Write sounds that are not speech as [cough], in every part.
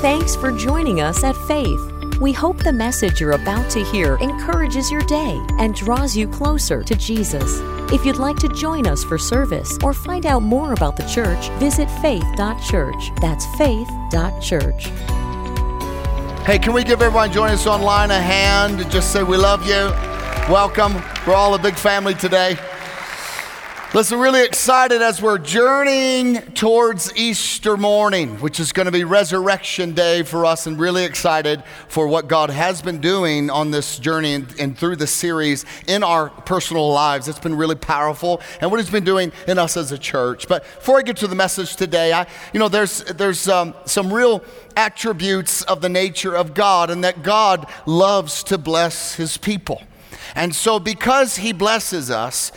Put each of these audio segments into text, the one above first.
Thanks for joining us at Faith. We hope the message you're about to hear encourages your day and draws you closer to Jesus. If you'd like to join us for service or find out more about the church, visit faith.church. That's faith.church. Hey, can we give everyone joining us online a hand and just say we love you? Welcome. We're all a big family today. Listen, really excited as we're journeying towards Easter morning, which is going to be Resurrection Day for us, and really excited for what God has been doing on this journey and, and through this series in our personal lives. It's been really powerful, and what He's been doing in us as a church. But before I get to the message today, I, you know, there's there's um, some real attributes of the nature of God, and that God loves to bless His people. And so, because He blesses us,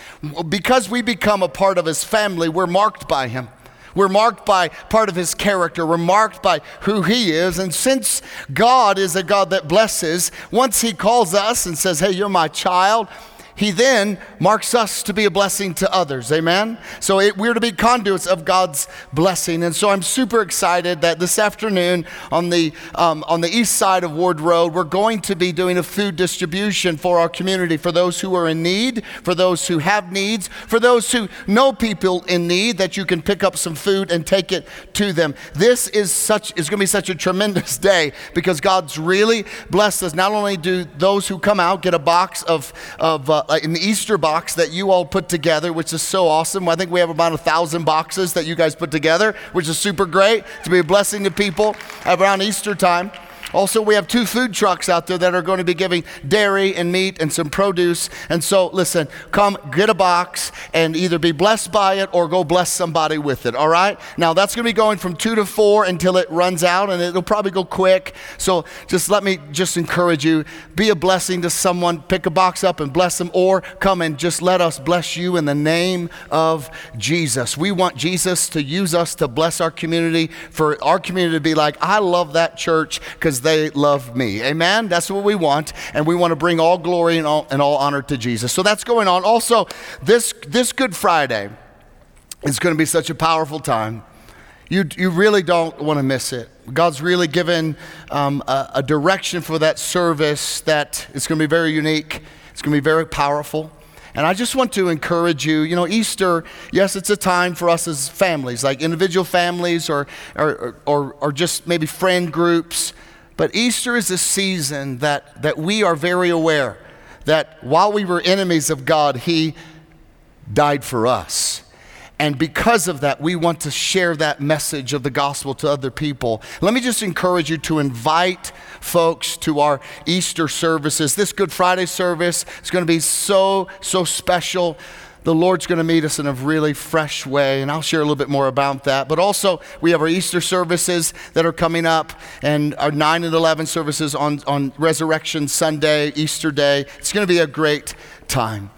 because we become a part of His family, we're marked by Him. We're marked by part of his character. We're marked by who he is. And since God is a God that blesses, once he calls us and says, Hey, you're my child, he then marks us to be a blessing to others. Amen? So it, we're to be conduits of God's blessing. And so I'm super excited that this afternoon on the, um, on the east side of Ward Road, we're going to be doing a food distribution for our community, for those who are in need, for those who have needs, for those who know people in need, that you can pick up some food and take it to them. This is such is going to be such a tremendous [laughs] day because God's really blessed us. Not only do those who come out get a box of, of uh, uh, an Easter box that you all put together, which is so awesome. I think we have about a thousand boxes that you guys put together, which is super great to be a blessing to people around Easter time. Also, we have two food trucks out there that are going to be giving dairy and meat and some produce. And so, listen, come get a box and either be blessed by it or go bless somebody with it, all right? Now, that's going to be going from 2 to 4 until it runs out, and it'll probably go quick. So, just let me just encourage you be a blessing to someone, pick a box up and bless them, or come and just let us bless you in the name of Jesus. We want Jesus to use us to bless our community, for our community to be like, I love that church because they love me. Amen? That's what we want. And we want to bring all glory and all, and all honor to Jesus. So that's going on. Also, this, this Good Friday is going to be such a powerful time. You, you really don't want to miss it. God's really given um, a, a direction for that service that is going to be very unique. It's going to be very powerful. And I just want to encourage you, you know, Easter, yes, it's a time for us as families, like individual families or, or, or, or just maybe friend groups. But Easter is a season that, that we are very aware that while we were enemies of God, He died for us. And because of that, we want to share that message of the gospel to other people. Let me just encourage you to invite folks to our Easter services. This Good Friday service is going to be so, so special the Lord's going to meet us in a really fresh way, and I'll share a little bit more about that. But also, we have our Easter services that are coming up, and our 9 and 11 services on, on Resurrection Sunday, Easter Day. It's going to be a great time.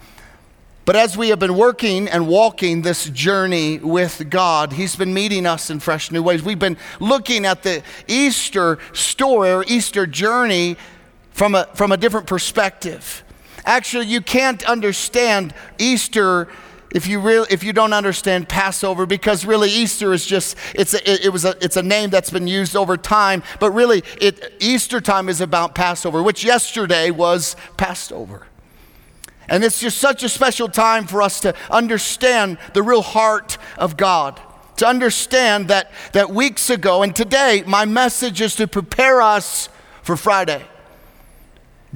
But as we have been working and walking this journey with God, He's been meeting us in fresh new ways. We've been looking at the Easter story or Easter journey from a, from a different perspective. Actually, you can't understand Easter if you really if you don't understand Passover because really Easter is just it's a, it, it, was a it's a name that's been used over time but really it Easter time is about Passover which yesterday was Passover. And it's just such a special time for us to understand the real heart of God. To understand that that weeks ago and today my message is to prepare us for Friday.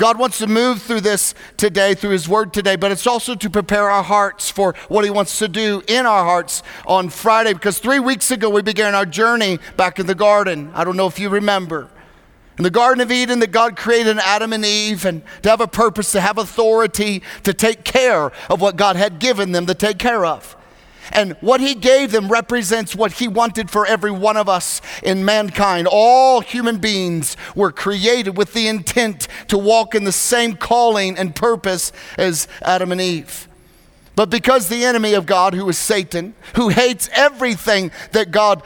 God wants to move through this today, through His Word today, but it's also to prepare our hearts for what He wants to do in our hearts on Friday. Because three weeks ago, we began our journey back in the garden. I don't know if you remember. In the Garden of Eden, that God created Adam and Eve and to have a purpose, to have authority, to take care of what God had given them to take care of. And what he gave them represents what he wanted for every one of us in mankind. All human beings were created with the intent to walk in the same calling and purpose as Adam and Eve. But because the enemy of God, who is Satan, who hates everything that God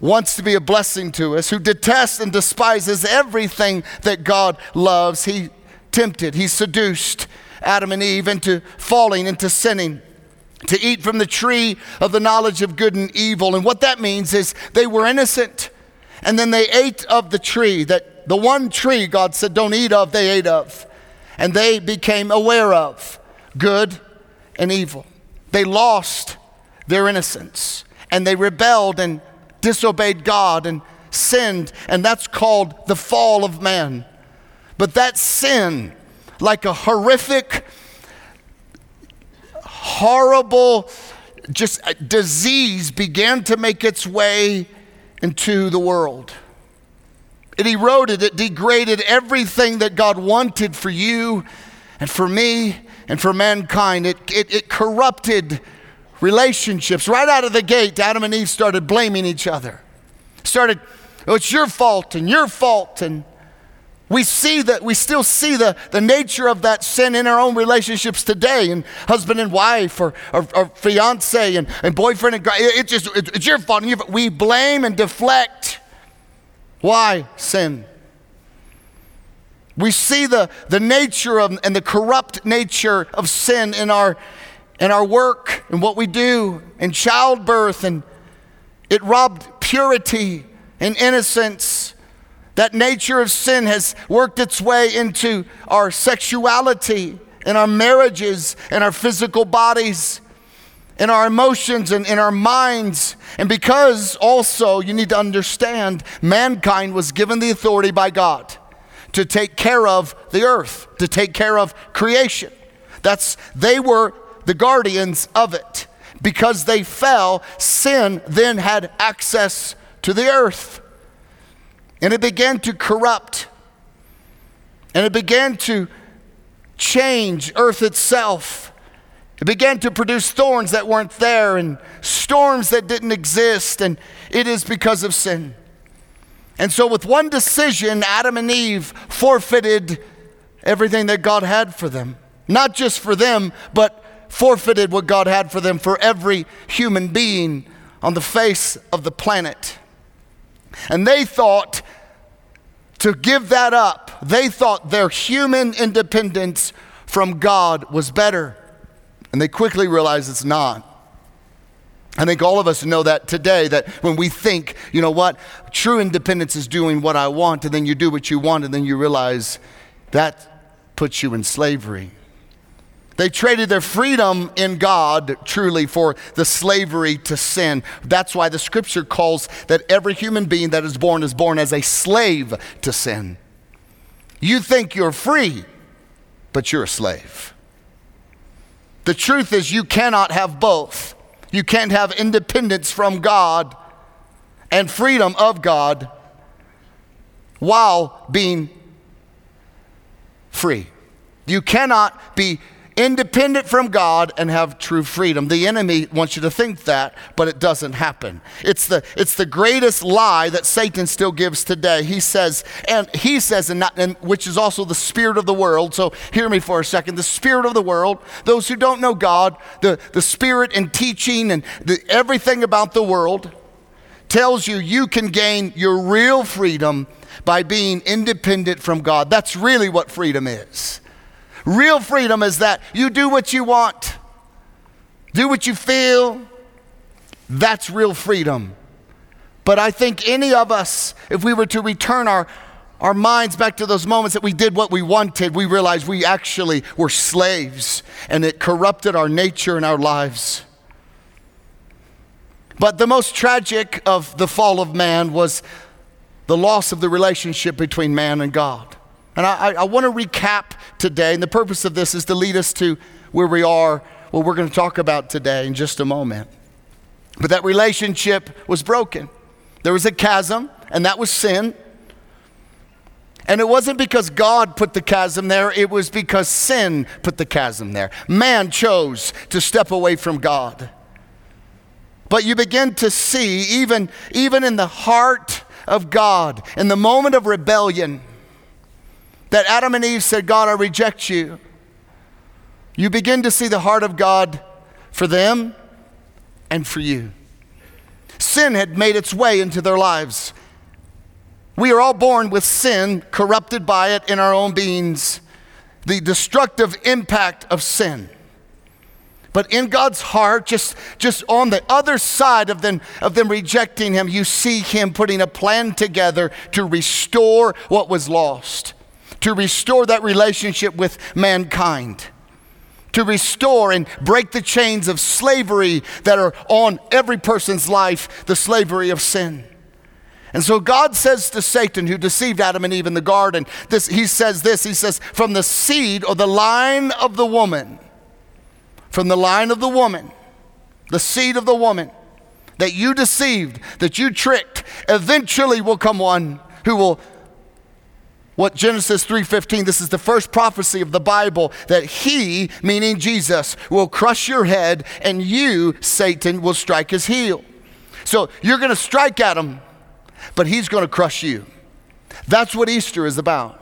wants to be a blessing to us, who detests and despises everything that God loves, he tempted, he seduced Adam and Eve into falling, into sinning to eat from the tree of the knowledge of good and evil. And what that means is they were innocent. And then they ate of the tree that the one tree God said, don't eat of, they ate of. And they became aware of good and evil. They lost their innocence and they rebelled and disobeyed God and sinned. And that's called the fall of man. But that sin, like a horrific, horrible, just uh, disease, began to make its way into the world. It eroded, it degraded everything that God wanted for you and for me and for mankind. It, it, it, corrupted relationships. Right out of the gate, Adam and Eve started blaming each other. Started, oh, it's your fault and your fault. And we see that, we still see the, the nature of that sin in our own relationships today, and husband and wife, or, or, or fiance and, and boyfriend and it, it just, it, it's your fault. And we blame and deflect. Why sin? We see the, the nature of and the corrupt nature of sin in our in our work and what we do in childbirth and it robbed purity and innocence. That nature of sin has worked its way into our sexuality in our marriages and our physical bodies in our emotions and in our minds. And because also you need to understand, mankind was given the authority by God to take care of the earth, to take care of creation. That's they were the guardians of it. Because they fell, sin then had access to the earth. And it began to corrupt. And it began to change earth itself. It began to produce thorns that weren't there and storms that didn't exist, and it is because of sin. And so, with one decision, Adam and Eve forfeited everything that God had for them. Not just for them, but forfeited what God had for them for every human being on the face of the planet. And they thought to give that up, they thought their human independence from God was better. And they quickly realize it's not. I think all of us know that today, that when we think, you know what, true independence is doing what I want, and then you do what you want, and then you realize that puts you in slavery. They traded their freedom in God truly for the slavery to sin. That's why the scripture calls that every human being that is born is born as a slave to sin. You think you're free, but you're a slave. The truth is, you cannot have both. You can't have independence from God and freedom of God while being free. You cannot be independent from God and have true freedom. The enemy wants you to think that, but it doesn't happen. It's the, it's the greatest lie that Satan still gives today. He says, and he says, and, not, and which is also the spirit of the world. So hear me for a second. The spirit of the world, those who don't know God, the, the spirit and teaching and the, everything about the world tells you you can gain your real freedom by being independent from God. That's really what freedom is. Real freedom is that you do what you want, do what you feel. That's real freedom. But I think any of us, if we were to return our, our minds back to those moments that we did what we wanted, we realized we actually were slaves and it corrupted our nature and our lives. But the most tragic of the fall of man was the loss of the relationship between man and God. And I, I want to recap today, and the purpose of this is to lead us to where we are, what we're going to talk about today in just a moment. But that relationship was broken. There was a chasm, and that was sin. And it wasn't because God put the chasm there, it was because sin put the chasm there. Man chose to step away from God. But you begin to see, even, even in the heart of God, in the moment of rebellion, that Adam and Eve said, God, I reject you, you begin to see the heart of God for them and for you. Sin had made its way into their lives. We are all born with sin, corrupted by it in our own beings, the destructive impact of sin. But in God's heart, just, just on the other side of them, of them rejecting him, you see him putting a plan together to restore what was lost, to restore that relationship with mankind, to restore and break the chains of slavery that are on every person's life, the slavery of sin. And so God says to Satan, who deceived Adam and Eve in the garden, this, he says this He says, From the seed or the line of the woman, from the line of the woman, the seed of the woman that you deceived, that you tricked, eventually will come one who will what Genesis 3:15 this is the first prophecy of the Bible that he meaning Jesus will crush your head and you Satan will strike his heel. So you're going to strike at him but he's going to crush you. That's what Easter is about.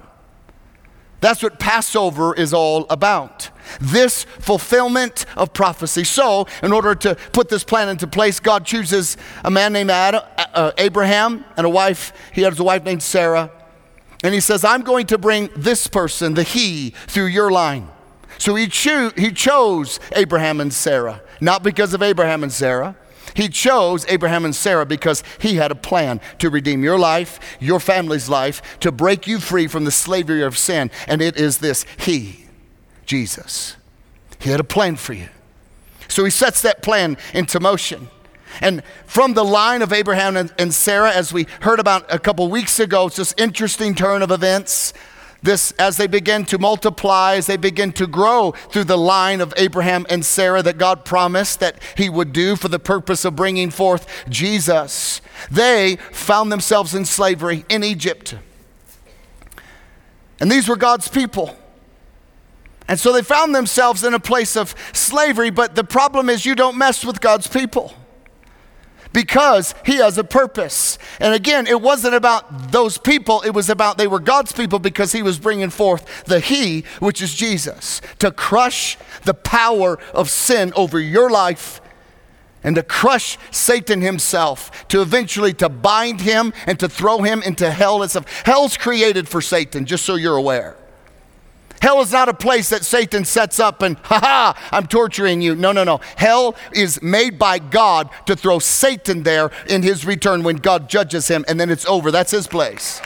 That's what Passover is all about. This fulfillment of prophecy. So, in order to put this plan into place, God chooses a man named Adam, uh, Abraham and a wife. He has a wife named Sarah. And he says, I'm going to bring this person, the he, through your line. So he, cho- he chose Abraham and Sarah, not because of Abraham and Sarah, he chose Abraham and Sarah because he had a plan to redeem your life, your family's life, to break you free from the slavery of sin. And it is this He, Jesus. He had a plan for you. So he sets that plan into motion. And from the line of Abraham and, Sarah, as we heard about a couple weeks ago, it's this interesting turn of events this as they begin to multiply, as they begin to grow through the line of Abraham and Sarah that God promised that he would do for the purpose of bringing forth Jesus, they found themselves in slavery in Egypt. And these were God's people. And so they found themselves in a place of slavery, but the problem is you don't mess with God's people because he has a purpose. And again, it wasn't about those people, it was about they were God's people because he was bringing forth the he, which is Jesus, to crush the power of sin over your life and to crush Satan himself, to eventually to bind him and to throw him into hell itself. Hell's created for Satan, just so you're aware. Hell is not a place that Satan sets up and, ha ha, I'm torturing you. No, no, no. Hell is made by God to throw Satan there in his return when God judges him, and then it's over. That's his place.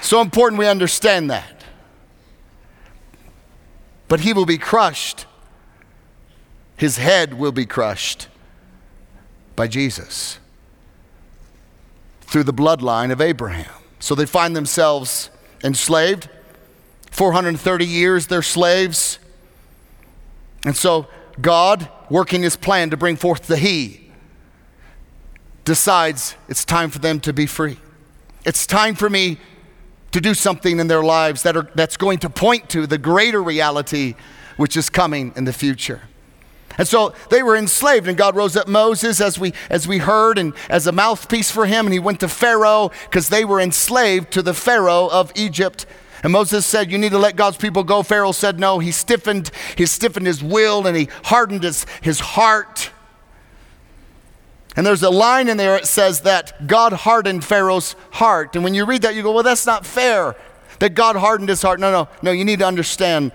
So important we understand that. But he will be crushed, his head will be crushed by Jesus through the bloodline of Abraham. So they find themselves enslaved. 430 years they're slaves. And so God, working his plan to bring forth the He, decides it's time for them to be free. It's time for me to do something in their lives that are, that's going to point to the greater reality which is coming in the future. And so they were enslaved, and God rose up Moses, as we, as we heard, and as a mouthpiece for him, and he went to Pharaoh because they were enslaved to the Pharaoh of Egypt. And Moses said, You need to let God's people go. Pharaoh said, No. He stiffened, he stiffened his will and he hardened his, his heart. And there's a line in there that says that God hardened Pharaoh's heart. And when you read that, you go, Well, that's not fair that God hardened his heart. No, no, no. You need to understand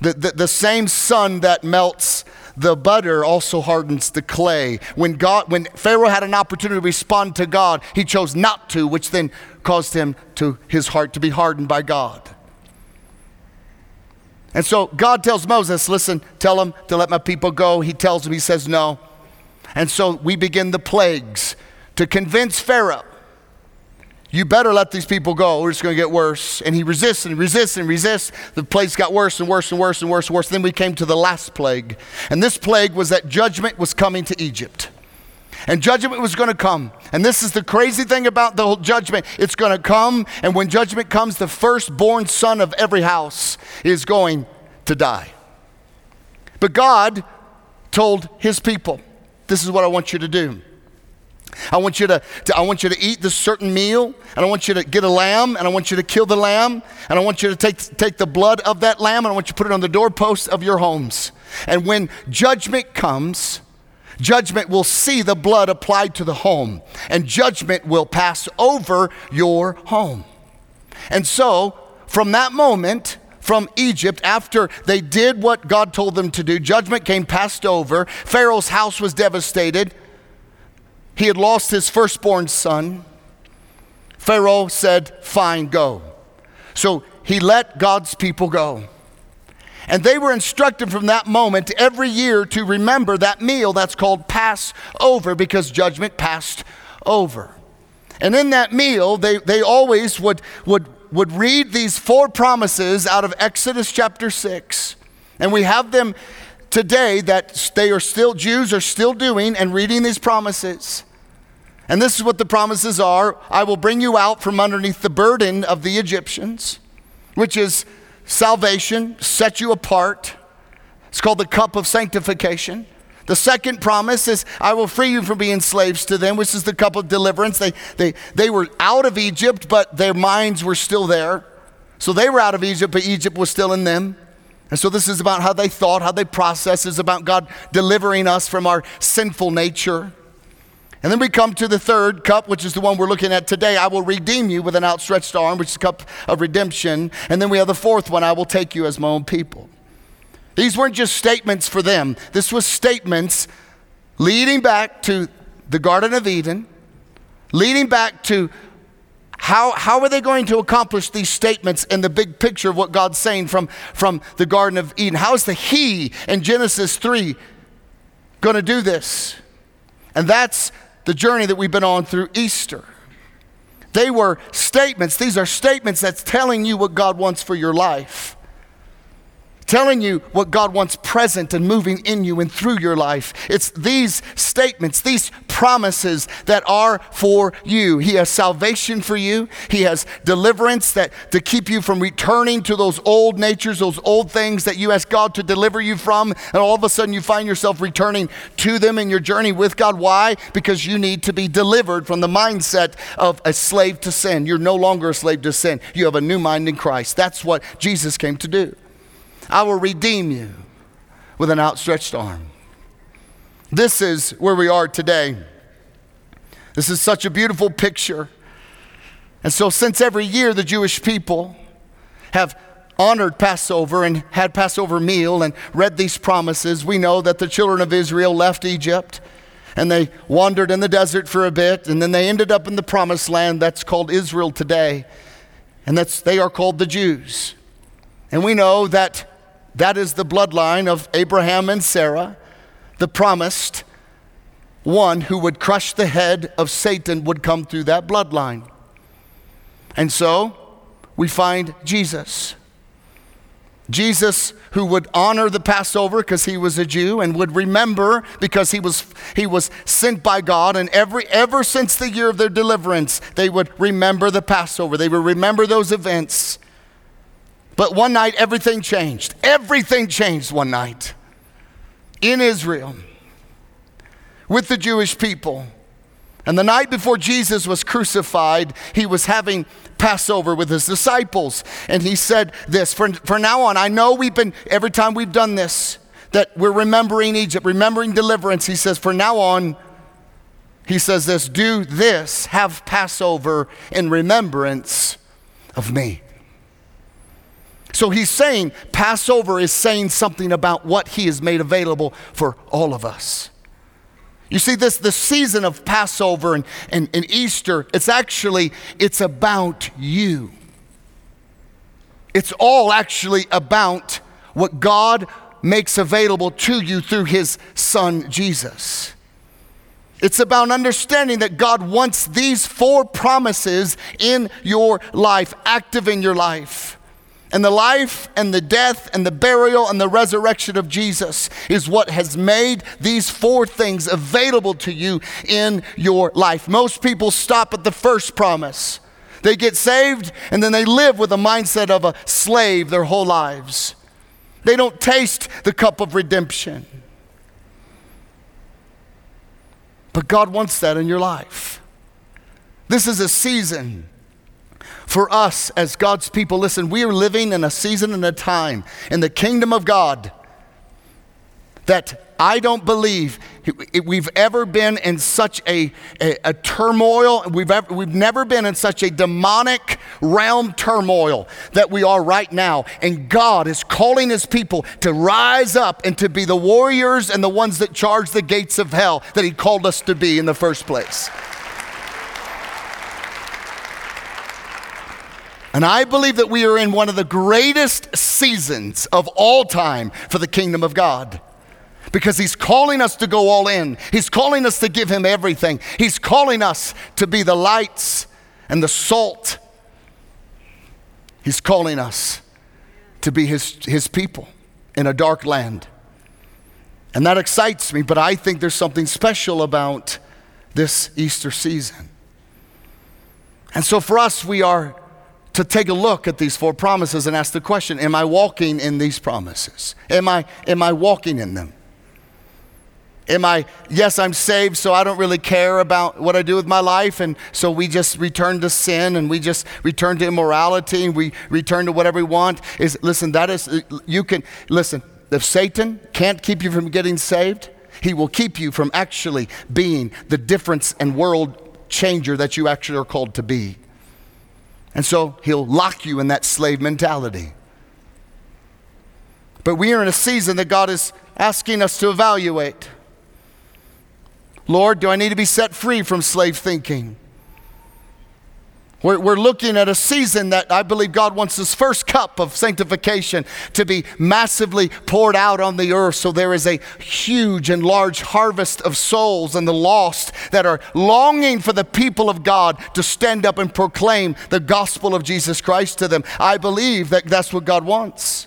that the, the same sun that melts the butter also hardens the clay. When God when Pharaoh had an opportunity to respond to God, he chose not to, which then caused him to his heart to be hardened by God. And so God tells Moses, listen, tell him to let my people go. He tells him, he says no. And so we begin the plagues to convince Pharaoh you better let these people go or it's going to get worse. And he resists and resists and resists. The plagues got worse and worse and worse and worse and worse. Then we came to the last plague. And this plague was that judgment was coming to Egypt. And judgment was going to come. And this is the crazy thing about the whole judgment. It's going to come. And when judgment comes, the firstborn son of every house is going to die. But God told his people, This is what I want you to do. I want you to, to, I want you to eat this certain meal, and I want you to get a lamb, and I want you to kill the lamb, and I want you to take, take the blood of that lamb, and I want you to put it on the doorposts of your homes. And when judgment comes, judgment will see the blood applied to the home, and judgment will pass over your home. And so, from that moment, from Egypt after they did what God told them to do. Judgment came passed over. Pharaoh's house was devastated. He had lost his firstborn son. Pharaoh said, Fine, go. So he let God's people go. And they were instructed from that moment every year to remember that meal that's called Passover because judgment passed over. And in that meal, they, they always would, would, would read these four promises out of Exodus chapter 6. And we have them today that they are still, Jews are still doing and reading these promises. And this is what the promises are I will bring you out from underneath the burden of the Egyptians, which is salvation, set you apart. It's called the cup of sanctification. The second promise is, I will free you from being slaves to them, which is the cup of deliverance. They, they, they were out of Egypt, but their minds were still there. So they were out of Egypt, but Egypt was still in them. And so this is about how they thought, how they processed. It's about God delivering us from our sinful nature. And then we come to the third cup, which is the one we're looking at today. I will redeem you with an outstretched arm, which is the cup of redemption. And then we have the fourth one I will take you as my own people. These weren't just statements for them, this was statements leading back to the Garden of Eden, leading back to how, how are they going to accomplish these statements in the big picture of what God's saying from, from the Garden of Eden? How is the He in Genesis 3 going to do this? And that's the journey that we've been on through Easter. They were statements, these are statements that's telling you what God wants for your life telling you what God wants present and moving in you and through your life. It's these statements, these promises that are for you. He has salvation for you. He has deliverance that to keep you from returning to those old natures, those old things that you ask God to deliver you from, and all of a sudden you find yourself returning to them in your journey with God. Why? Because you need to be delivered from the mindset of a slave to sin. You're no longer a slave to sin. You have a new mind in Christ. That's what Jesus came to do. I will redeem you with an outstretched arm. This is where we are today. This is such a beautiful picture. And so, since every year the Jewish people have honored Passover and had Passover meal and read these promises, we know that the children of Israel left Egypt and they wandered in the desert for a bit and then they ended up in the promised land that's called Israel today. And that's they are called the Jews. And we know that that is the bloodline of Abraham and Sarah, the promised one who would crush the head of Satan would come through that bloodline. And so we find Jesus. Jesus, who would honor the Passover because he was a Jew and would remember because he was, he was sent by God. And every, ever since the year of their deliverance, they would remember the Passover. They would remember those events. But one night, everything changed. Everything changed one night in Israel with the Jewish people. And the night before Jesus was crucified, he was having Passover with his disciples. And he said this For, for now on, I know we've been, every time we've done this, that we're remembering Egypt, remembering deliverance. He says, For now on, he says this do this, have Passover in remembrance of me. So he's saying Passover is saying something about what he has made available for all of us. You see, this the season of Passover and, and, and Easter, it's actually, it's about you. It's all actually about what God makes available to you through his son Jesus. It's about understanding that God wants these four promises in your life, active in your life. And the life and the death and the burial and the resurrection of Jesus is what has made these four things available to you in your life. Most people stop at the first promise. They get saved and then they live with the mindset of a slave their whole lives. They don't taste the cup of redemption. But God wants that in your life. This is a season for us as God's people, listen, we are living in a season and a time in the kingdom of God that I don't believe we've ever been in such a, a, a, turmoil. We've, ever, we've never been in such a demonic realm turmoil that we are right now. And God is calling his people to rise up and to be the warriors and the ones that charge the gates of hell that he called us to be in the first place. And I believe that we are in one of the greatest seasons of all time for the kingdom of God because He's calling us to go all in. He's calling us to give Him everything. He's calling us to be the lights and the salt. He's calling us to be His, his people in a dark land. And that excites me, but I think there's something special about this Easter season. And so for us, we are to take a look at these four promises and ask the question Am I walking in these promises? Am I, am I walking in them? Am I, yes, I'm saved, so I don't really care about what I do with my life. And so we just return to sin and we just return to immorality and we return to whatever we want. Is, listen, that is, you can, listen, if Satan can't keep you from getting saved, he will keep you from actually being the difference and world changer that you actually are called to be. And so he'll lock you in that slave mentality. But we are in a season that God is asking us to evaluate. Lord, do I need to be set free from slave thinking? We're, we're looking at a season that I believe God wants His first cup of sanctification to be massively poured out on the earth. So there is a huge and large harvest of souls and the lost that are longing for the people of God to stand up and proclaim the gospel of Jesus Christ to them. I believe that that's what God wants.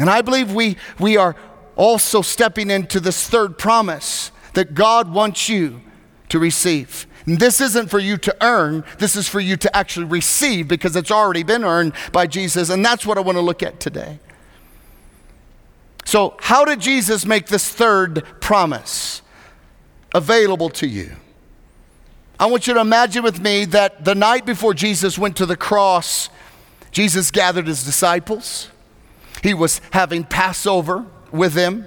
And I believe we, we are also stepping into this third promise that God wants you to receive. And this isn't for you to earn, this is for you to actually receive because it's already been earned by Jesus. And that's what I want to look at today. So, how did Jesus make this third promise available to you? I want you to imagine with me that the night before Jesus went to the cross, Jesus gathered his disciples. He was having Passover with them.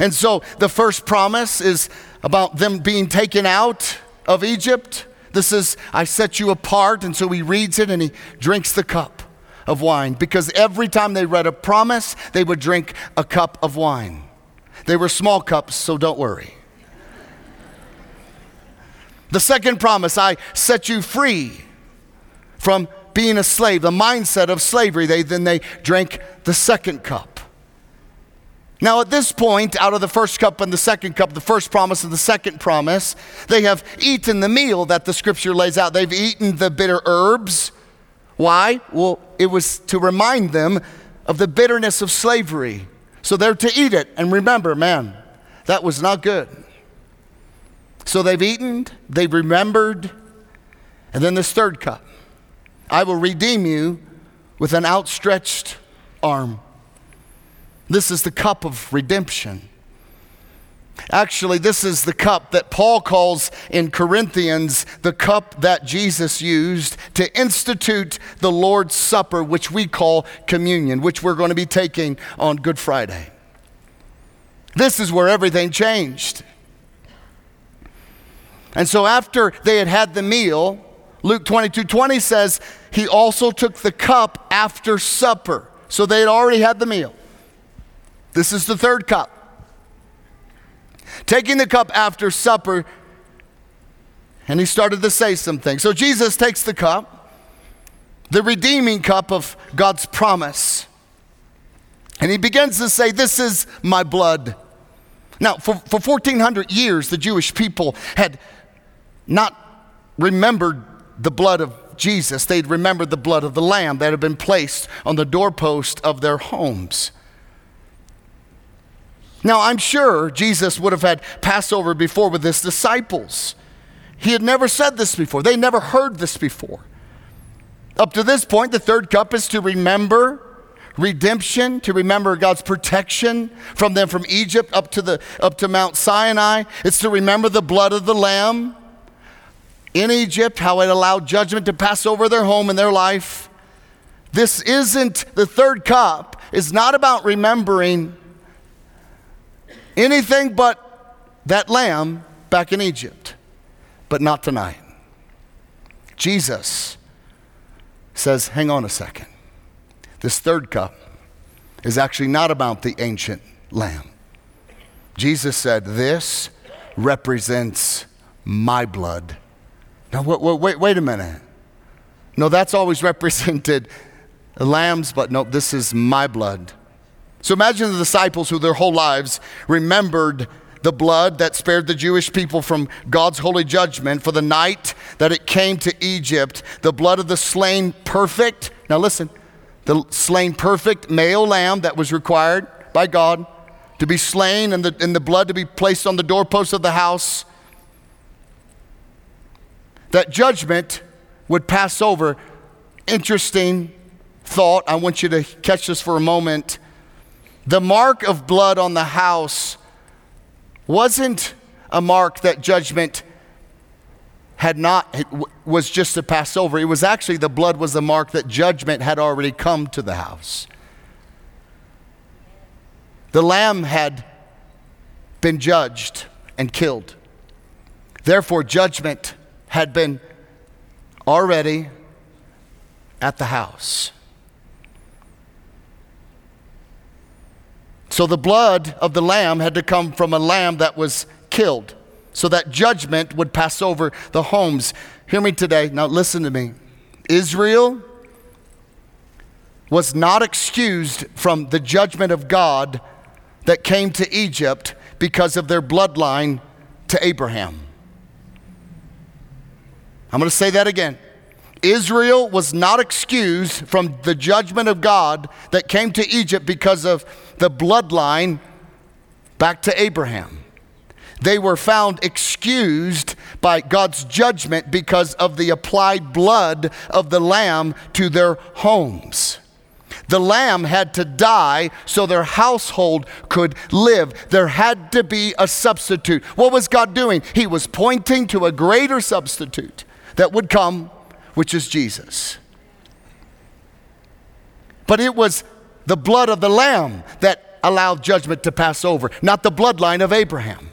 And so the first promise is about them being taken out of Egypt. This is, I set you apart. And so he reads it and he drinks the cup of wine because every time they read a promise, they would drink a cup of wine. They were small cups, so don't worry. The second promise, I set you free from being a slave, the mindset of slavery. They, then they drank the second cup. Now, at this point, out of the first cup and the second cup, the first promise and the second promise, they have eaten the meal that the scripture lays out. They've eaten the bitter herbs. Why? Well, it was to remind them of the bitterness of slavery. So they're to eat it. And remember, man, that was not good. So they've eaten, they've remembered, and then this third cup I will redeem you with an outstretched arm. This is the cup of redemption. Actually, this is the cup that Paul calls in Corinthians the cup that Jesus used to institute the Lord's Supper, which we call communion, which we're going to be taking on Good Friday. This is where everything changed. And so, after they had had the meal, Luke 22 20 says, He also took the cup after supper. So they had already had the meal. This is the third cup. Taking the cup after supper, and he started to say something. So Jesus takes the cup, the redeeming cup of God's promise, and he begins to say, This is my blood. Now, for, for 1400 years, the Jewish people had not remembered the blood of Jesus. They'd remembered the blood of the Lamb that had been placed on the doorpost of their homes. Now, I'm sure Jesus would have had Passover before with his disciples. He had never said this before, they never heard this before. Up to this point, the third cup is to remember redemption, to remember God's protection from them from Egypt up to, the, up to Mount Sinai. It's to remember the blood of the Lamb in Egypt, how it allowed judgment to pass over their home and their life. This isn't, the third cup is not about remembering anything but that lamb back in Egypt. But not tonight. Jesus says, hang on a second. This third cup is actually not about the ancient lamb. Jesus said, This represents my blood. Now, wait, wait, wait a minute. No, that's always [laughs] represented lambs, but no, this is my blood. So imagine the disciples who their whole lives remembered the blood that spared the Jewish people from God's holy judgment for the night that it came to Egypt, the blood of the slain perfect. Now listen, the slain perfect male lamb that was required by God to be slain and the, and the blood to be placed on the doorpost of the house. That judgment would pass over. Interesting thought. I want you to catch this for a moment. The mark of blood on the house wasn't a mark that judgment had not was just to pass over. It was actually the blood was the mark that judgment had already come to the house. The lamb had been judged and killed. Therefore, judgment had been already at the house. So the blood of the lamb had to come from a lamb that was killed so that judgment would pass over the homes. Hear me today. Now, listen to me. Israel was not excused from the judgment of God that came to Egypt because of their bloodline to Abraham. I'm going to say that again. Israel was not excused from the judgment of God that came to Egypt because of the bloodline back to Abraham. They were found excused by God's judgment because of the applied blood of the Lamb to their homes. The lamb had to die so their household could live. There had to be a substitute. What was God doing? He was pointing to a greater substitute that would come which is Jesus. But it was the blood of the Lamb that allowed judgment to pass over, not the bloodline of Abraham.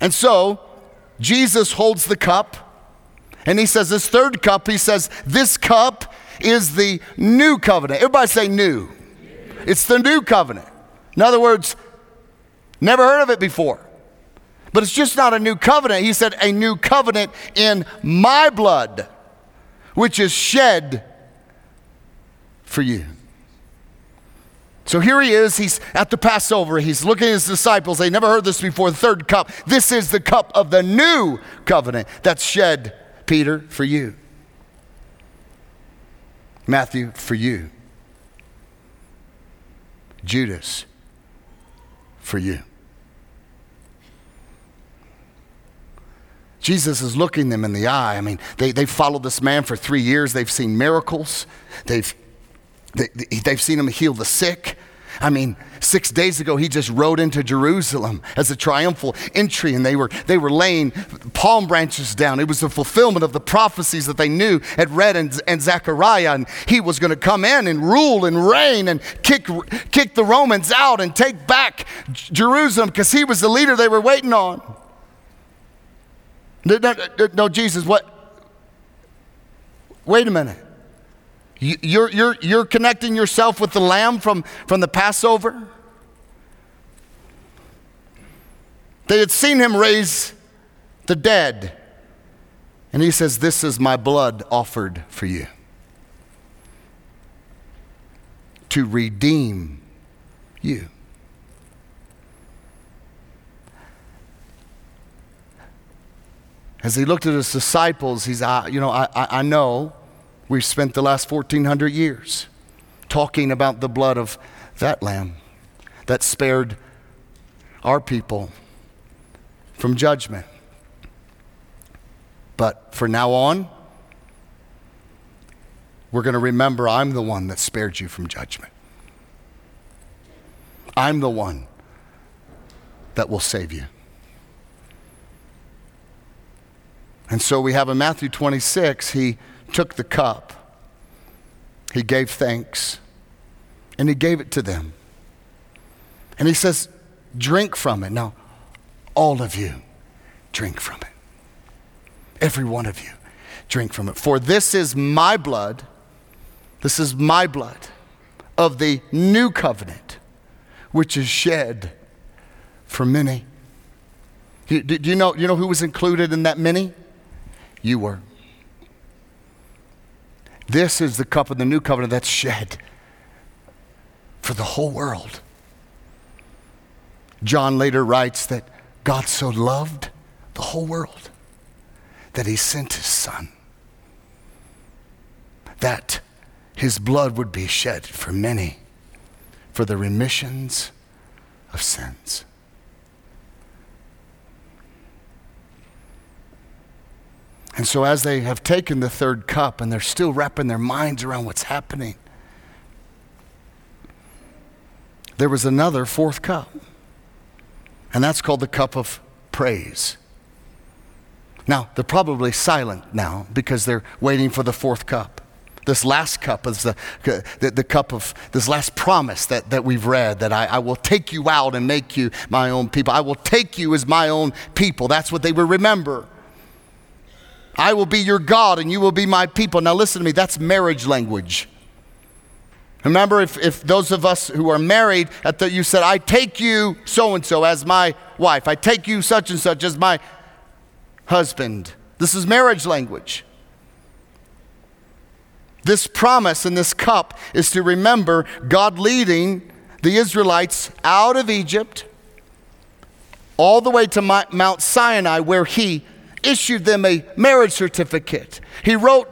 And so, Jesus holds the cup, and he says, This third cup, he says, This cup is the new covenant. Everybody say new. It's the new covenant. In other words, never heard of it before. But it's just not a new covenant. He said, a new covenant in my blood, which is shed for you. So here he is. He's at the Passover. He's looking at his disciples. They never heard this before. The third cup. This is the cup of the new covenant that's shed, Peter, for you. Matthew, for you. Judas, for you. Jesus is looking them in the eye. I mean, they, they've followed this man for three years. They've seen miracles. They've, they, they've seen him heal the sick. I mean, six days ago, he just rode into Jerusalem as a triumphal entry, and they were, they were laying palm branches down. It was the fulfillment of the prophecies that they knew had read in, in Zechariah, and he was going to come in and rule and reign and kick, kick the Romans out and take back Jerusalem because he was the leader they were waiting on. No, no, no, Jesus, what? Wait a minute. You're, you're, you're connecting yourself with the lamb from, from the Passover? They had seen him raise the dead. And he says, This is my blood offered for you to redeem you. As he looked at his disciples, he's, uh, you know, I, I know we've spent the last 1400 years talking about the blood of that lamb that spared our people from judgment. But for now on, we're going to remember I'm the one that spared you from judgment. I'm the one that will save you. And so we have in Matthew 26, he took the cup, he gave thanks, and he gave it to them. And he says, drink from it. Now, all of you, drink from it. Every one of you, drink from it. For this is my blood, this is my blood of the new covenant, which is shed for many. Do, you, know, you know who was included in that many? You were. This is the cup of the new covenant that's shed for the whole world. John later writes that God so loved the whole world that he sent his son, that his blood would be shed for many for the remissions of sins. And so, as they have taken the third cup and they're still wrapping their minds around what's happening, there was another fourth cup. And that's called the cup of praise. Now, they're probably silent now because they're waiting for the fourth cup. This last cup is the, the, the, cup of this last promise that, that we've read that I, I will take you out and make you my own people. I will take you as my own people. That's what they will remember. I will be your God and you will be my people. Now, listen to me, that's marriage language. Remember, if, if those of us who are married, at the, you said, I take you so and so as my wife, I take you such and such as my husband. This is marriage language. This promise in this cup is to remember God leading the Israelites out of Egypt all the way to Mount Sinai, where He issued them a marriage certificate. He wrote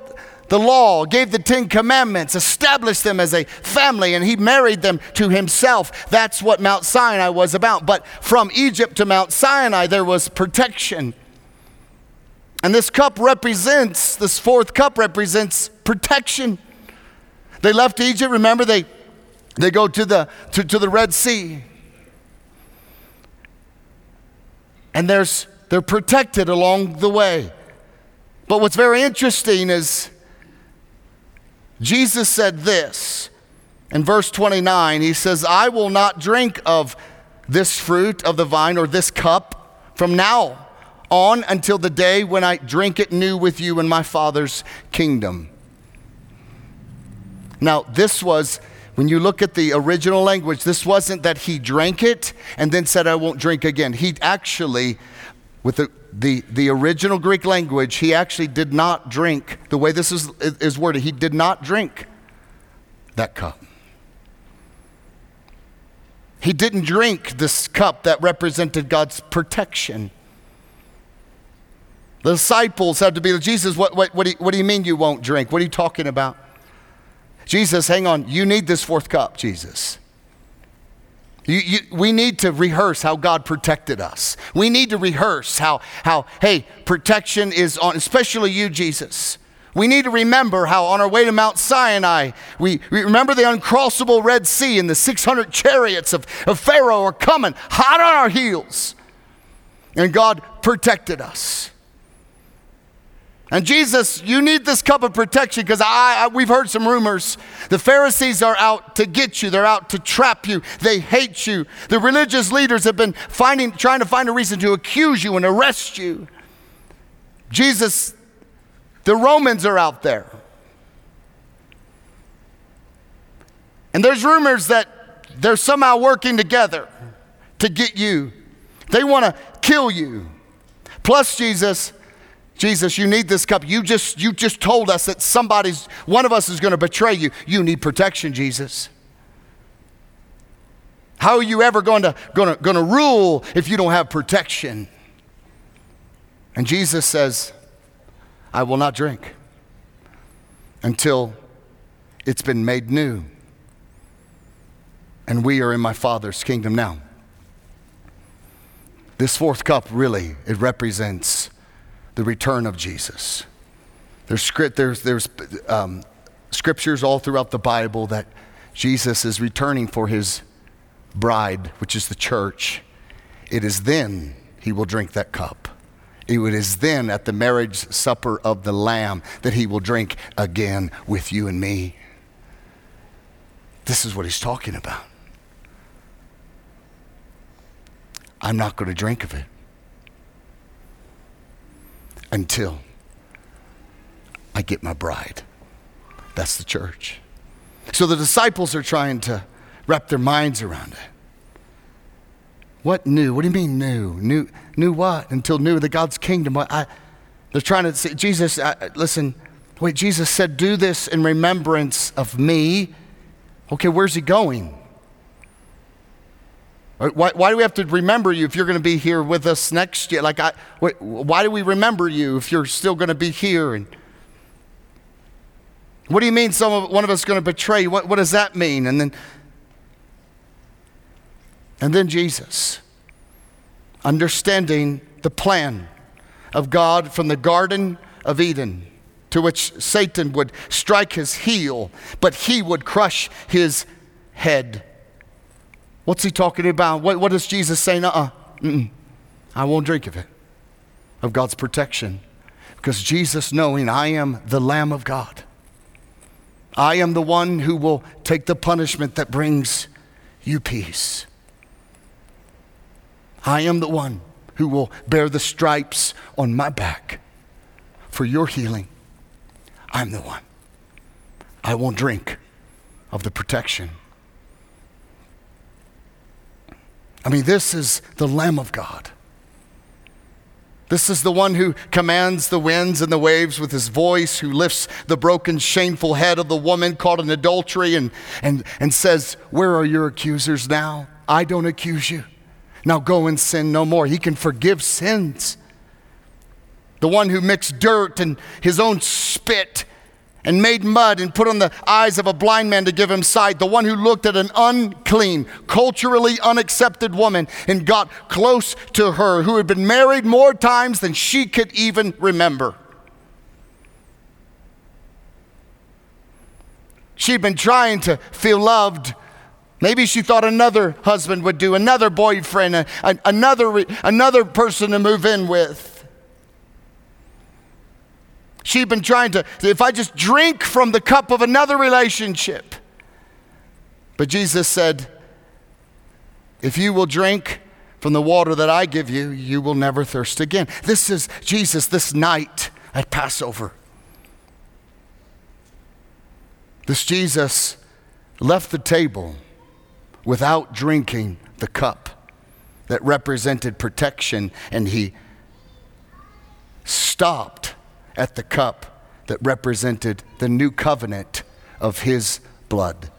the law, gave the Ten Commandments, established them as a family, and he married them to himself. That's what Mount Sinai was about. But from Egypt to Mount Sinai, there was protection. And this cup represents, this fourth cup represents protection. They left Egypt, remember, they, they go to the, to, to the Red Sea. And there's, they're protected along the way. But what's very interesting is Jesus said this in verse 29 He says, I will not drink of this fruit of the vine or this cup from now on until the day when I drink it new with you in my Father's kingdom. Now, this was, when you look at the original language, this wasn't that he drank it and then said, I won't drink again. He actually, with the the, the original Greek language, he actually did not drink, the way this is, is worded, he did not drink that cup. He didn't drink this cup that represented God's protection. The disciples had to be, Jesus, what, what, what, do you, what do you mean you won't drink? What are you talking about? Jesus, hang on, you need this fourth cup, Jesus. You, you, we need to rehearse how God protected us. We need to rehearse how, how, hey, protection is on, especially you, Jesus. We need to remember how on our way to Mount Sinai, we, we remember the uncrossable Red Sea and the 600 chariots of, of Pharaoh are coming hot on our heels. And God protected us. And Jesus, you need this cup of protection because I, I, we've heard some rumors. The Pharisees are out to get you. They're out to trap you. They hate you. The religious leaders have been finding, trying to find a reason to accuse you and arrest you. Jesus, the Romans are out there. And there's rumors that they're somehow working together to get you. They want to kill you. Plus, Jesus, Jesus, you need this cup. You just, you just told us that somebody's, one of us is going to betray you. You need protection, Jesus. How are you ever going to, going to, going to rule if you don't have protection? And Jesus says, I will not drink until it's been made new. And we are in my Father's kingdom now. This fourth cup really, it represents the return of Jesus. There's, script, there's, there's um, scriptures all throughout the Bible that Jesus is returning for his bride, which is the church. It is then he will drink that cup. It is then at the marriage supper of the Lamb that he will drink again with you and me. This is what he's talking about. I'm not going to drink of it until I get my bride. That's the church. So the disciples are trying to wrap their minds around it. What new? What do you mean new? New, new what? Until new the God's kingdom. I, they're trying to say, Jesus, I, listen, wait, Jesus said, do this in remembrance of me. Okay, where's he going? Why, why do we have to remember you if you're going to be here with us next year? Like, I, why do we remember you if you're still going to be here? And what do you mean? Some of, one of us is going to betray you. What, what does that mean? And then, and then Jesus, understanding the plan of God from the Garden of Eden, to which Satan would strike his heel, but he would crush his head. What's he talking about? What, what is Jesus saying? Uh uh I won't drink of it, of God's protection. Because Jesus, knowing I am the Lamb of God, I am the one who will take the punishment that brings you peace. I am the one who will bear the stripes on my back for your healing. I'm the one. I won't drink of the protection I mean, this is the Lamb of God. This is the one who commands the winds and the waves with his voice, who lifts the broken, shameful head of the woman caught in adultery and, and, and says, Where are your accusers now? I don't accuse you. Now go and sin no more. He can forgive sins. The one who mixed dirt and his own spit and made mud and put on the eyes of a blind man to give him sight, the one who looked at an unclean, culturally unaccepted woman and got close to her, who had been married more times than she could even remember. She'd been trying to feel loved. Maybe she thought another husband would do, another boyfriend, another, another person to move in with. She'd been trying to, if I just drink from the cup of another relationship. But Jesus said, if you will drink from the water that I give you, you will never thirst again. This is Jesus this night at Passover. This Jesus left the table without drinking the cup that represented protection, and he stopped at the cup that represented the new covenant of his blood.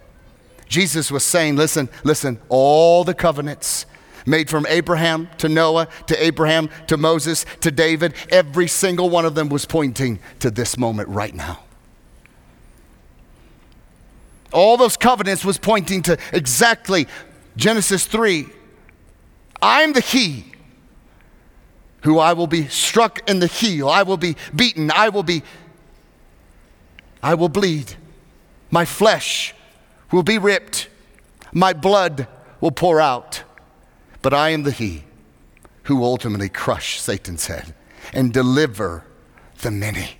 Jesus was saying, listen, listen, all the covenants made from Abraham to Noah to Abraham to Moses to David, every single one of them was pointing to this moment right now. All those covenants was pointing to exactly Genesis 3. I'm the He who I will be struck in the heel, I will be beaten, I will be, I will bleed. My flesh will be ripped, my blood will pour out. But I am the He who ultimately crush Satan's head and deliver the many,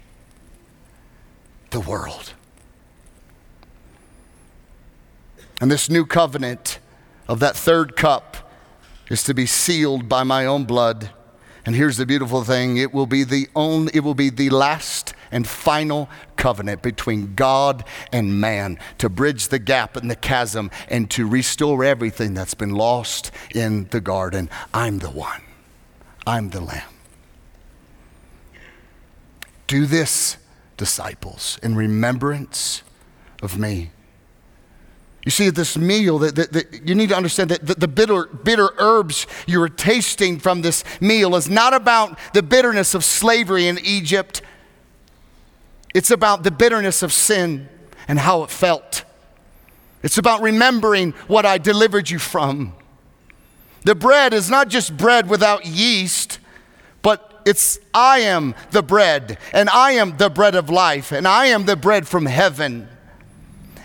the world. And this new covenant of that third cup is to be sealed by my own blood and here's the beautiful thing it will be the only, it will be the last and final covenant between God and man to bridge the gap and the chasm and to restore everything that's been lost in the garden. I'm the one, I'm the Lamb. Do this, disciples, in remembrance of me. You see, this meal, that, that, that you need to understand that the, the bitter, bitter herbs you are tasting from this meal is not about the bitterness of slavery in Egypt. It's about the bitterness of sin and how it felt. It's about remembering what I delivered you from. The bread is not just bread without yeast, but it's I am the bread, and I am the bread of life, and I am the bread from heaven.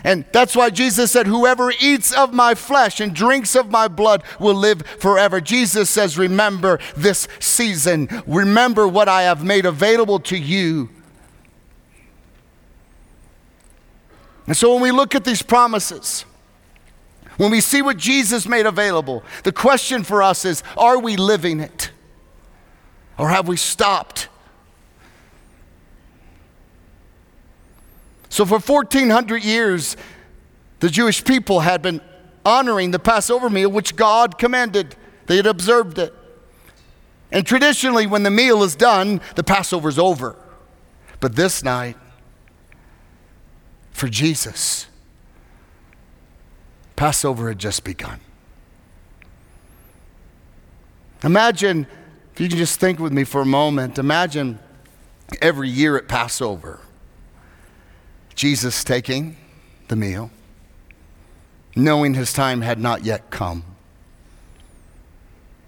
And that's why Jesus said, Whoever eats of my flesh and drinks of my blood will live forever. Jesus says, Remember this season. Remember what I have made available to you. And so when we look at these promises, when we see what Jesus made available, the question for us is are we living it? Or have we stopped? So, for 1400 years, the Jewish people had been honoring the Passover meal, which God commanded. They had observed it. And traditionally, when the meal is done, the Passover's over. But this night, for Jesus, Passover had just begun. Imagine, if you can just think with me for a moment, imagine every year at Passover, Jesus taking the meal, knowing his time had not yet come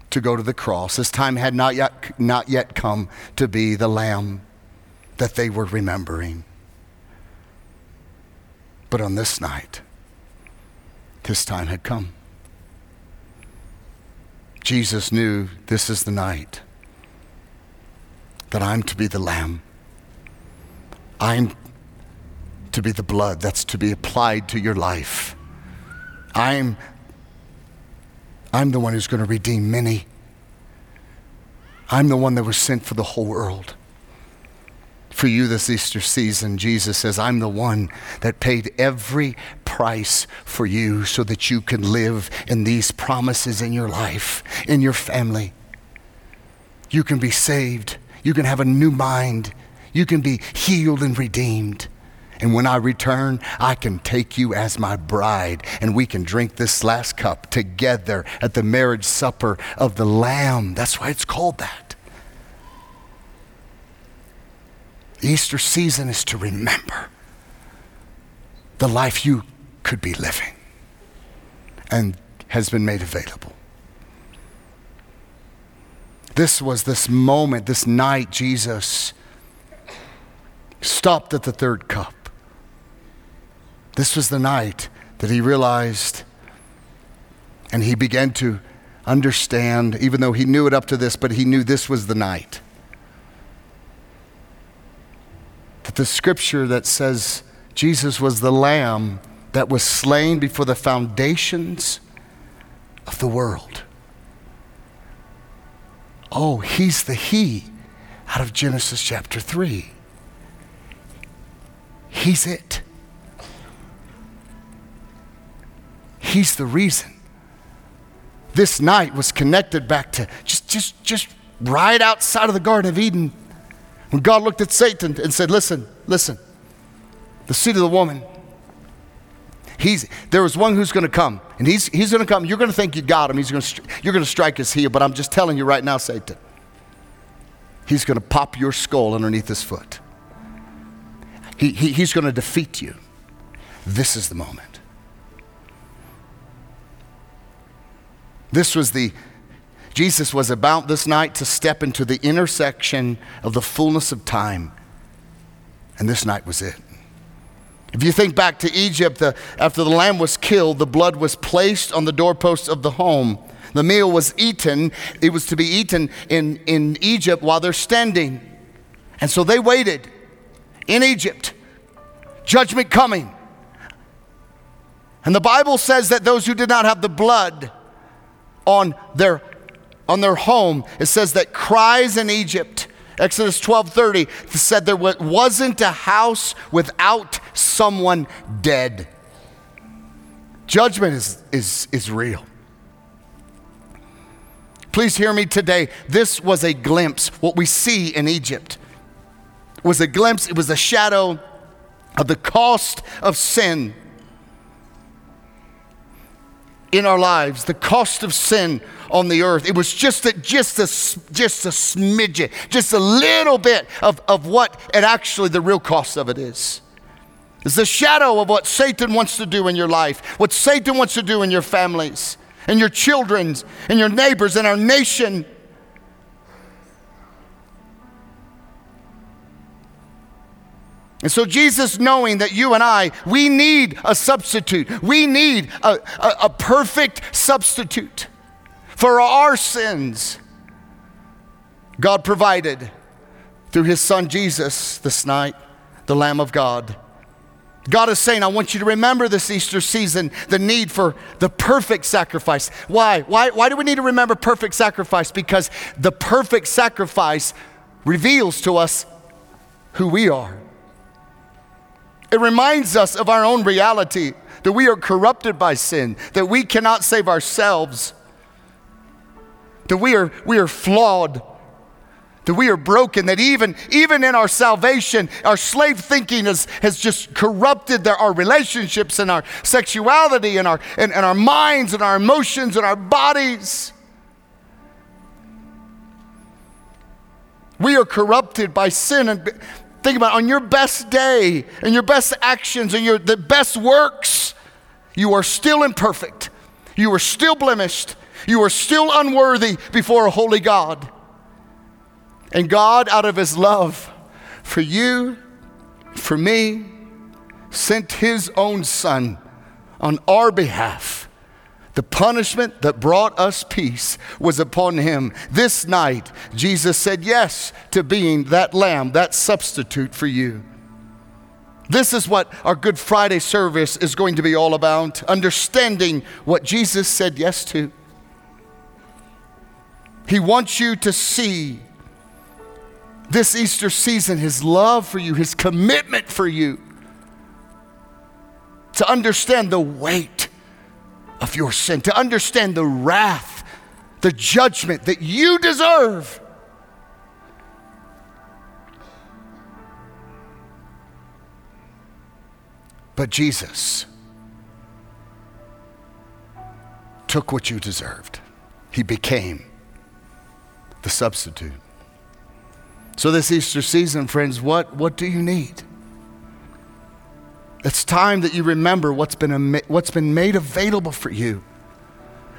to go to the cross. His time had not yet, not yet come to be the lamb that they were remembering. But on this night, his time had come. Jesus knew this is the night that I'm to be the lamb. I'm to be the blood that's to be applied to your life. I'm I'm the one who's going to redeem many. I'm the one that was sent for the whole world for you this Easter season, Jesus says, I'm the one that paid every price for you so that you can live in these promises in your life, in your family. You can be saved. You can have a new mind. You can be healed and redeemed. And when I return, I can take you as my bride, and we can drink this last cup together at the marriage supper of the Lamb. That's why it's called that. Easter season is to remember the life you could be living and has been made available. This was this moment, this night, Jesus stopped at the third cup. This was the night that he realized and he began to understand, even though he knew it up to this, but he knew this was the night that the scripture that says Jesus was the lamb that was slain before the foundations of the world. Oh, he's the he out of Genesis chapter 3. He's it. He's the reason. This night was connected back to just, just, just right outside of the Garden of Eden when God looked at Satan and said, Listen, listen, the seed of the woman, he's, there is one who's going to come, and he's, he's going to come. You're going to think you got him. He's to, you're going to strike his heel, but I'm just telling you right now, Satan, he's going to pop your skull underneath his foot. He, he, he's going to defeat you. This is the moment. This was the Jesus was about this night to step into the intersection of the fullness of time. And this night was it. If you think back to Egypt, the, after the lamb was killed, the blood was placed on the doorposts of the home. The meal was eaten. It was to be eaten in, in Egypt while they're standing. And so they waited in Egypt, judgment coming. And the Bible says that those who did not have the blood on their on their home, it says that cries in Egypt, Exodus 12:30 said there wasn't a house without someone dead. Judgment is, is, is real. Please hear me today. This was a glimpse. What we see in Egypt was a glimpse, it was a shadow of the cost of sin in our lives, the cost of sin on the earth. It was just a, just a, just a smidget, just a little bit of, of what and actually the real cost of it is. It's the shadow of what Satan wants to do in your life, what Satan wants to do in your families, and your children's, and your neighbors, and our nation. And so, Jesus, knowing that you and I, we need a substitute, we need a, a, a perfect substitute for our sins. God provided through his son Jesus this night, the Lamb of God, God is saying, I want you to remember this Easter season the need for the perfect sacrifice. Why? Why, why do we need to remember perfect sacrifice? Because the perfect sacrifice reveals to us who we are. It reminds us of our own reality that we are corrupted by sin, that we cannot save ourselves, that we are, we are flawed that we are broken, that even, even in our salvation, our slave thinking has, has just corrupted our relationships and our sexuality and our, and, and our minds and our emotions and our bodies. We are corrupted by sin. And think about it, on your best day and your best actions and your the best works, you are still imperfect. You are still blemished. You are still unworthy before a holy God. And God, out of His love for you, for me, sent His own Son on our behalf. The punishment that brought us peace was upon him. This night, Jesus said yes to being that lamb, that substitute for you. This is what our Good Friday service is going to be all about understanding what Jesus said yes to. He wants you to see this Easter season his love for you, his commitment for you, to understand the weight of your sin, to understand the wrath, the judgment that you deserve. But Jesus took what you deserved. He became the substitute. So, this Easter season, friends, what, what do you need? It's time that you remember what's been, what's been made available for you.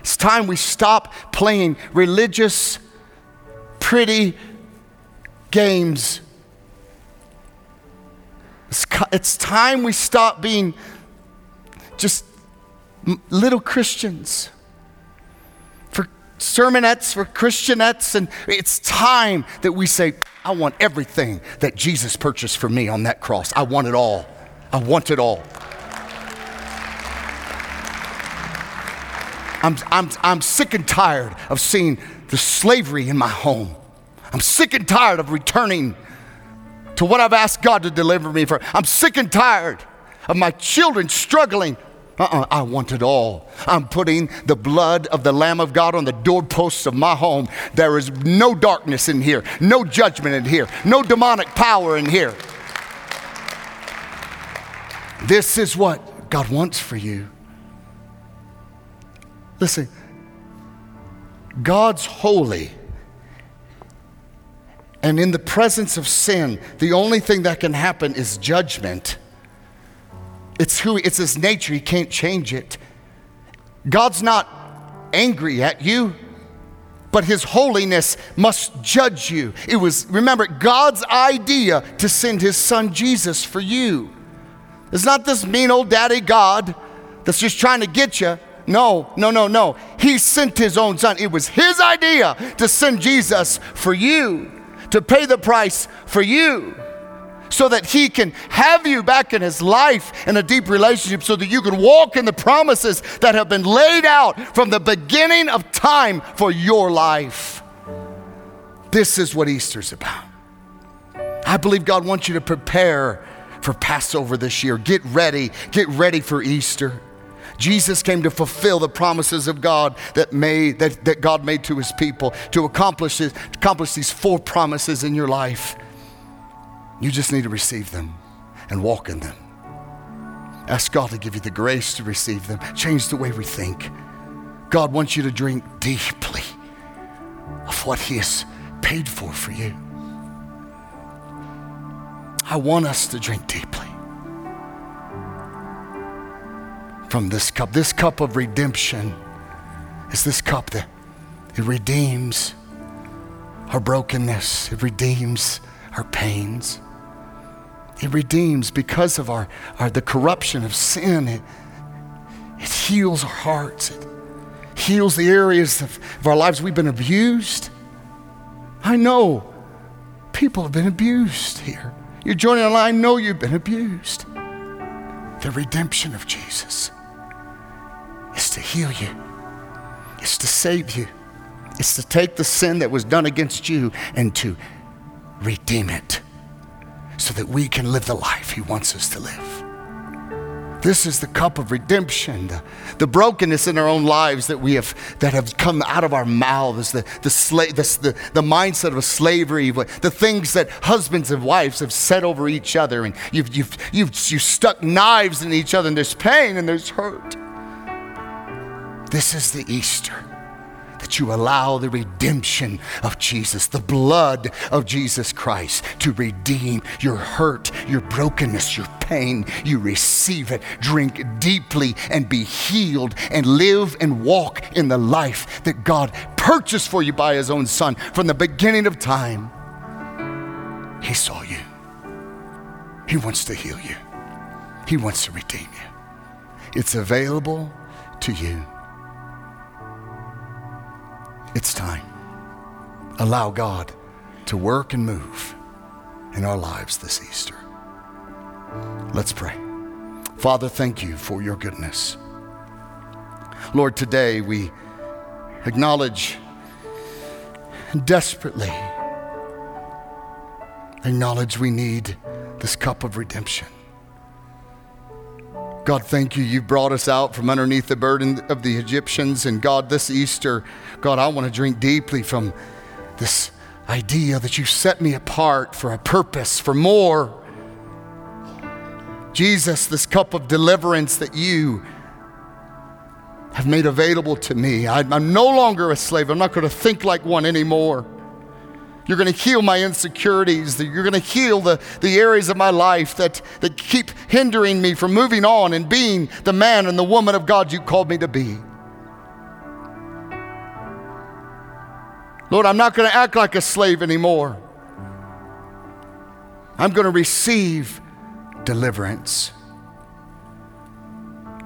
It's time we stop playing religious, pretty games. It's, it's time we stop being just little Christians for sermonettes for Christianettes, and it's time that we say, I want everything that Jesus purchased for me on that cross. I want it all. I want it all. I'm, I'm, I'm sick and tired of seeing the slavery in my home. I'm sick and tired of returning to what I've asked God to deliver me from. I'm sick and tired of my children struggling uh-uh, I want it all. I'm putting the blood of the Lamb of God on the doorposts of my home. There is no darkness in here, no judgment in here, no demonic power in here. This is what God wants for you. Listen, God's holy. And in the presence of sin, the only thing that can happen is judgment. It's who it's his nature. He can't change it. God's not angry at you, but his holiness must judge you. It was remember God's idea to send his son Jesus for you. It's not this mean old daddy God that's just trying to get you. No, no, no, no. He sent his own son. It was his idea to send Jesus for you, to pay the price for you so that He can have you back in His life in a deep relationship so that you can walk in the promises that have been laid out from the beginning of time for your life. This is what Easter's about. I believe God wants you to prepare for Passover this year. Get ready, get ready for Easter. Jesus came to fulfill the promises of God that, made, that, that God made to his people, to accomplish, it, accomplish these four promises in your life. You just need to receive them and walk in them. Ask God to give you the grace to receive them. Change the way we think. God wants you to drink deeply of what He has paid for for you. I want us to drink deeply from this cup. This cup of redemption is this cup that it redeems our brokenness, it redeems our pains. It redeems because of our, our the corruption of sin. It, it heals our hearts. It heals the areas of, of our lives we've been abused. I know people have been abused here. You're joining online, I know you've been abused. The redemption of Jesus is to heal you, it's to save you, it's to take the sin that was done against you and to redeem it so that we can live the life He wants us to live. This is the cup of redemption, the, the, brokenness in our own lives that we have that have come out of our mouths, the the, sla- the, the, the mindset of slavery, the things that husbands and wives have said over each other, and you've you've you've you stuck knives in each other, and there's pain and there's hurt. This is the Easter that you allow the redemption of Jesus, the blood of Jesus Christ, to redeem your hurt, your brokenness, your pain. You receive it, drink deeply, and be healed, and live and walk in the life that God purchased for you by His own Son from the beginning of time. He saw you, He wants to heal you, He wants to redeem you. It's available to you. It's time. Allow God to work and move in our lives this Easter. Let's pray. Father, thank you for your goodness. Lord, today we acknowledge desperately, acknowledge we need this cup of redemption. God, thank you. You brought us out from underneath the burden of the Egyptians. And God, this Easter, God, I want to drink deeply from this idea that you set me apart for a purpose, for more. Jesus, this cup of deliverance that you have made available to me. I'm no longer a slave. I'm not going to think like one anymore. You're going to heal my insecurities. You're going to heal the, the areas of my life that, that keep hindering me from moving on and being the man and the woman of God you called me to be. Lord, I'm not going to act like a slave anymore. I'm going to receive deliverance.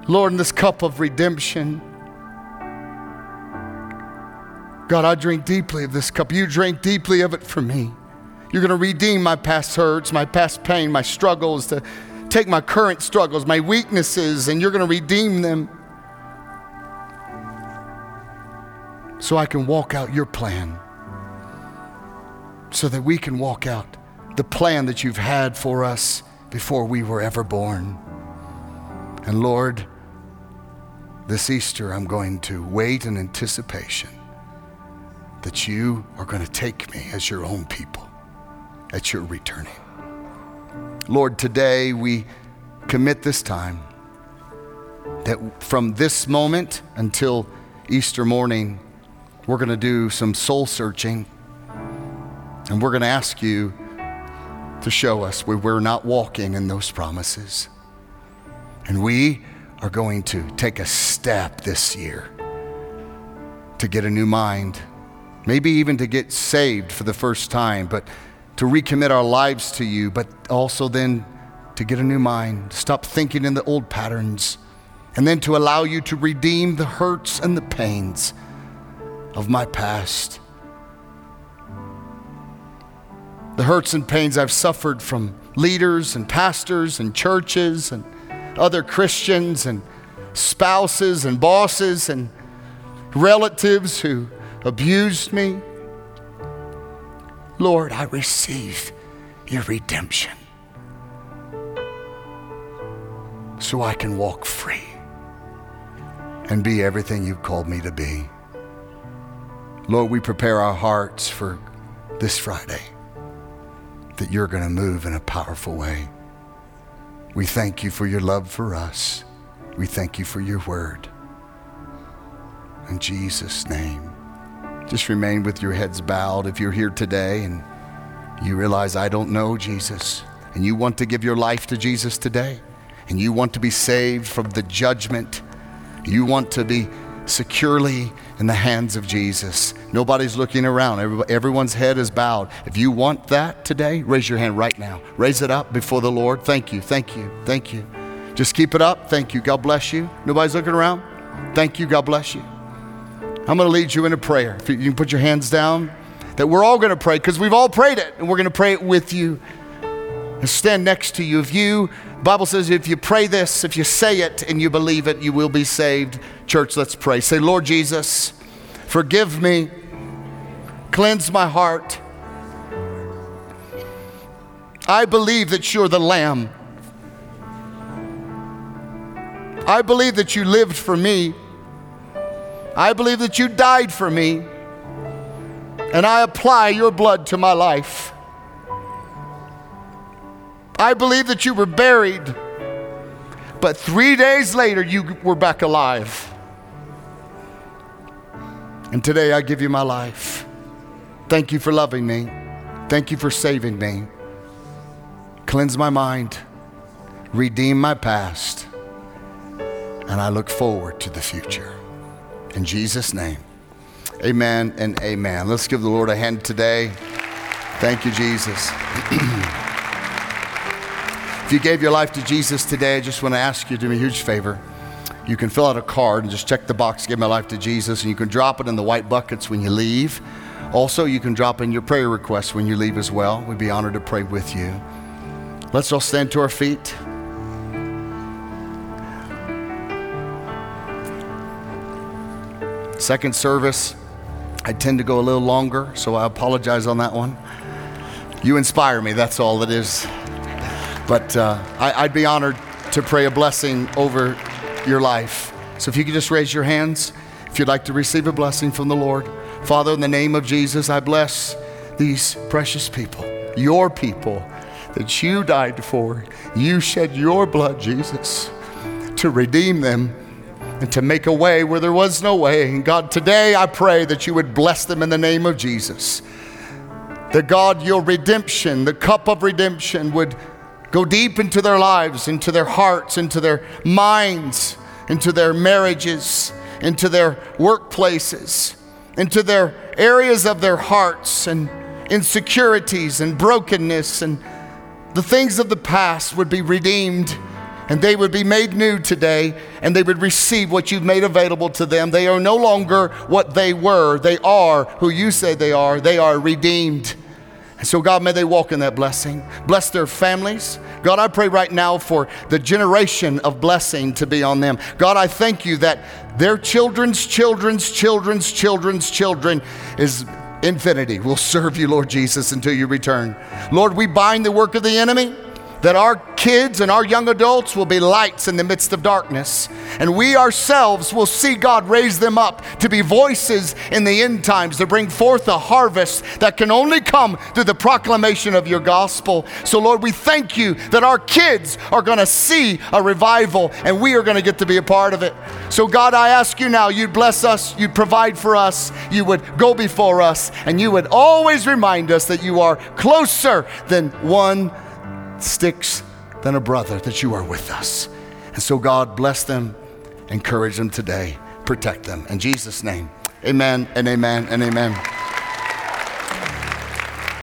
Lord, in this cup of redemption, God, I drink deeply of this cup. You drink deeply of it for me. You're going to redeem my past hurts, my past pain, my struggles, to take my current struggles, my weaknesses, and you're going to redeem them so I can walk out your plan, so that we can walk out the plan that you've had for us before we were ever born. And Lord, this Easter, I'm going to wait in anticipation that you are going to take me as your own people at your returning. Lord, today we commit this time that from this moment until Easter morning, we're going to do some soul searching and we're going to ask you to show us where we're not walking in those promises. And we are going to take a step this year to get a new mind maybe even to get saved for the first time, but to recommit our lives to you, but also then to get a new mind, stop thinking in the old patterns, and then to allow you to redeem the hurts and the pains of my past. The hurts and pains I've suffered from leaders and pastors and churches and other Christians and spouses and bosses and relatives who abused me. Lord, I receive your redemption so I can walk free and be everything you've called me to be. Lord, we prepare our hearts for this Friday that you're going to move in a powerful way. We thank you for your love for us. We thank you for your word. In Jesus' name. Just remain with your heads bowed if you're here today and you realize, I don't know Jesus, and you want to give your life to Jesus today, and you want to be saved from the judgment, you want to be securely in the hands of Jesus. Nobody's looking around, everyone's head is bowed. If you want that today, raise your hand right now. Raise it up before the Lord. Thank you, thank you, thank you. Just keep it up. Thank you. God bless you. Nobody's looking around. Thank you. God bless you. I'm going to lead you in a prayer. If you can put your hands down, that we're all going to pray because we've all prayed it and we're going to pray it with you. and stand next to you. If you, Bible says, if you pray this, if you say it and you believe it, you will be saved. Church, let's pray. Say, Lord Jesus, forgive me, cleanse my heart. I believe that you're the Lamb. I believe that you lived for me. I believe that you died for me. And I apply your blood to my life. I believe that you were buried, but three days later you were back alive. And today I give you my life. Thank you for loving me. Thank you for saving me. Cleanse my mind, redeem my past, and I look forward to the future. In Jesus' name, amen and amen. Let's give the Lord a hand today. Thank you, Jesus. [clears throat] if you gave your life to Jesus today, I just want to ask you to do me a huge favor. You can fill out a card and just check the box, give my life to Jesus, and you can drop it in the white buckets when you leave. Also, you can drop in your prayer requests when you leave as well. We'd be honored to pray with you. Let's all stand to our feet. Second service, I tend to go a little longer, so I apologize on that one. You inspire me, that's all it is. But uh, I, I'd be honored to pray a blessing over your life. So if you could just raise your hands if you'd like to receive a blessing from the Lord. Father, in the name of Jesus, I bless these precious people, your people that you died for. You shed your blood, Jesus, to redeem them and to make a way where there was no way. And God, today I pray that you would bless them in the name of Jesus. That God, your redemption, the cup of redemption, would go deep into their lives, into their hearts, into their minds, into their marriages, into their workplaces, into their areas of their hearts and insecurities and brokenness and the things of the past would be redeemed and they would be made new today and they would receive what you've made available to them. They are no longer what they were, they are who you say they are. They are redeemed. And so, God, may they walk in that blessing. Bless their families. God, I pray right now for the generation of blessing to be on them. God, I thank you that their children's children's children's children's children is infinity We'll serve you, Lord Jesus, until you return. Lord, we bind the work of the enemy that our kids and our young adults will be lights in the midst of darkness. And we ourselves will see God raise them up to be voices in the end times to bring forth a harvest that can only come through the proclamation of your gospel. So, Lord, we thank you that our kids are going to see a revival and we are going to get to be a part of it. So, God, I ask you now, you'd bless us, you'd provide for us, you would go before us, and you would always remind us that you are closer than one sticks than a brother, that you are with us. And so, God, bless them, encourage them today, protect them. In Jesus' name, amen and amen and amen.